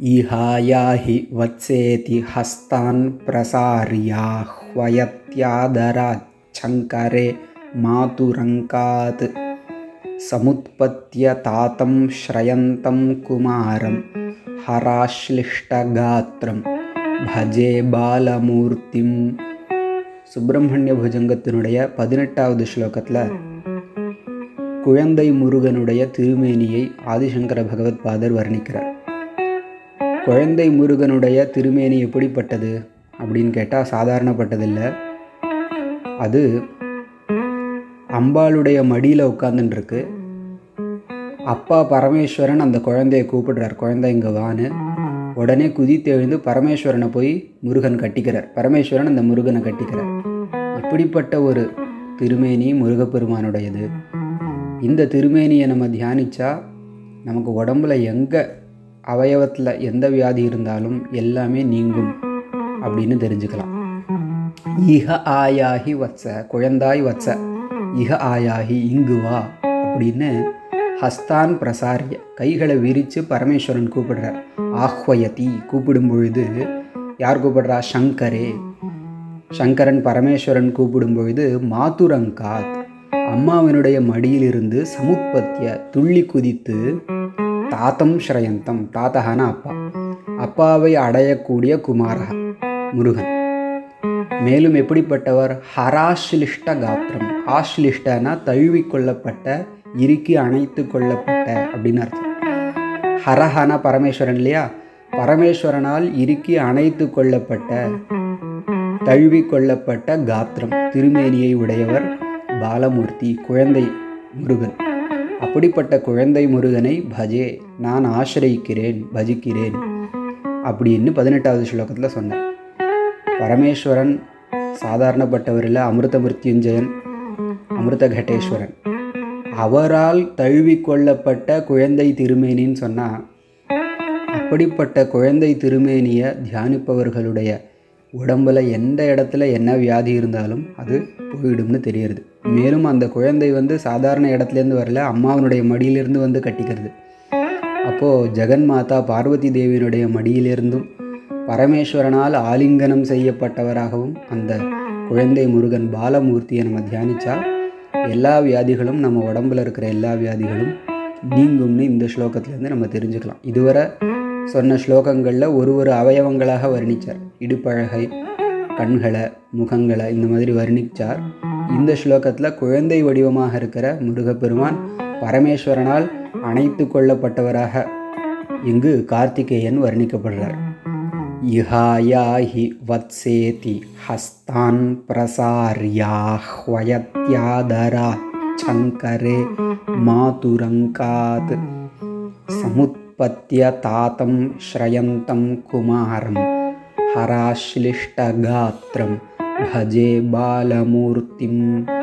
इहायाहि वत्सेति हस्तान् प्रसार्याह्वयत्यादराच्छङ्करे मातुरङ्कात् समुत्पत्य तातं श्रयन्तं कुमारं हराश्लिष्टगात्रं भजे பாலமூர்த்திம் சுப்பிரமணிய புஜங்கத்தினுடைய பதினெட்டாவது ஸ்லோகத்தில் குழந்தை முருகனுடைய திருமேனியை ஆதிசங்கர பகவத் பாதர் வர்ணிக்கிறார் குழந்தை முருகனுடைய திருமேனி எப்படிப்பட்டது அப்படின்னு கேட்டால் சாதாரணப்பட்டதில்லை. அது அம்பாளுடைய மடியில் உட்காந்துட்டுருக்கு அப்பா பரமேஸ்வரன் அந்த குழந்தையை கூப்பிடுறார் குழந்தை இங்கே வான்னு. உடனே குதித்தெழுந்து பரமேஸ்வரனை போய் முருகன் கட்டிக்கிறார். பரமேஸ்வரன் அந்த முருகனை கட்டிக்கிறார். இப்படிப்பட்ட ஒரு திருமேனி முருகப்பெருமானுடையது. இந்த திருமேனியை நம்ம தியானித்தா நமக்கு உடம்புல எங்கே அவயவத்தில் எந்த வியாதி இருந்தாலும் எல்லாமே நீங்கும் அப்படின்னு தெரிஞ்சுக்கலாம். இஹ ஆயாகி வச்ச குழந்தாய் வச்ச இஹ ஆயாகி இங்கு வா அப்படின்னு ஹஸ்தான் பிரசாரிய கைகளை விரித்து பரமேஸ்வரன் கூப்பிடுறார். ஆஹ்வயதி கூப்பிடும் பொழுது யார் கூப்பிடுறா? சங்கரே. சங்கரன் பரமேஸ்வரன் கூப்பிடும் பொழுது மாதுரங்காத் அம்மாவினுடைய மடியிலிருந்து சமுத்பத்திய துள்ளி குதித்து தாத்தம் ஸ்ரயந்தம் தாத்தகான அப்பா. அப்பாவை அடையக்கூடிய குமாரா முருகன். மேலும் எப்படிப்பட்டவர்? ஹராஸ்லிஷ்ட காத்திரம் ஆஷ்லிஷ்டனா தழுவி கொள்ளப்பட்ட இறுக்கி அணைத்து கொள்ளப்பட்ட அப்படின்னு அர்த்தம். ஹரஹனா பரமேஸ்வரன் இல்லையா? பரமேஸ்வரனால் இறுக்கி அணைத்து கொள்ளப்பட்ட தழுவி கொள்ளப்பட்ட காத்திரம். திருமேனியை உடையவர் பாலமூர்த்தி குழந்தை முருகன். அப்படிப்பட்ட குழந்தை முருகனை பஜே நான் ஆசிரியிக்கிறேன் பஜிக்கிறேன் அப்படின்னு பதினெட்டாவது ஸ்லோகத்தில் சொன்னேன் பரமேஸ்வரன் சாதாரணப்பட்டவரில் அமிர்த மிருத்யுஞ்சயன் அமிர்த கடேஸ்வரன் அவரால் தழுவிக்கொள்ளப்பட்ட குழந்தை திருமேனின்னு சொன்னால் அப்படிப்பட்ட குழந்தை திருமேனியை தியானிப்பவர்களுடைய உடம்பில் எந்த இடத்துல என்ன வியாதி இருந்தாலும் அது போயிடும்னு தெரியுது மேலும் அந்த குழந்தை வந்து சாதாரண இடத்துலேருந்து வரல அம்மாவனுடைய மடியிலிருந்து வந்து கட்டிக்கிறது. அப்போது ஜெகன் மாதா பார்வதி தேவியினுடைய மடியிலிருந்தும் பரமேஸ்வரனால் ஆலிங்கனம் செய்யப்பட்டவராகவும் அந்த குழந்தை முருகன் பாலமூர்த்தியை நம்ம தியானித்தா எல்லா வியாதிகளும் நம்ம உடம்புல இருக்கிற எல்லா வியாதிகளும் நீங்கும்னு இந்த ஸ்லோகத்துலேருந்து நம்ம தெரிஞ்சுக்கலாம். இதுவரை சொன்ன ஸ்லோகங்களில் ஒரு ஒரு அவயவங்களாக வர்ணித்தார் இடுப்பழகை கண்களை முகங்களை இந்த மாதிரி வர்ணித்தார் இந்த ஸ்லோகத்தில் குழந்தை வடிவமாக இருக்கிற முருகப்பெருமான் பரமேஸ்வரனால் அணைத்து கொள்ளப்பட்டவராக இங்கு கார்த்திகேயன் வர்ணிக்கப்படுறார். இஹாயாஹி வத்சேதி ஹஸ்தான் பிரசாரியாஹ்வயத்யாதரா சங்கரே மாதுரங்காத் சமுத்பத்திய தாத்தம் ஸ்ரயந்தம் குமாரம் ஹராஷ்லிஷ்டகாத்திரம் भजे बालमूर्तिम्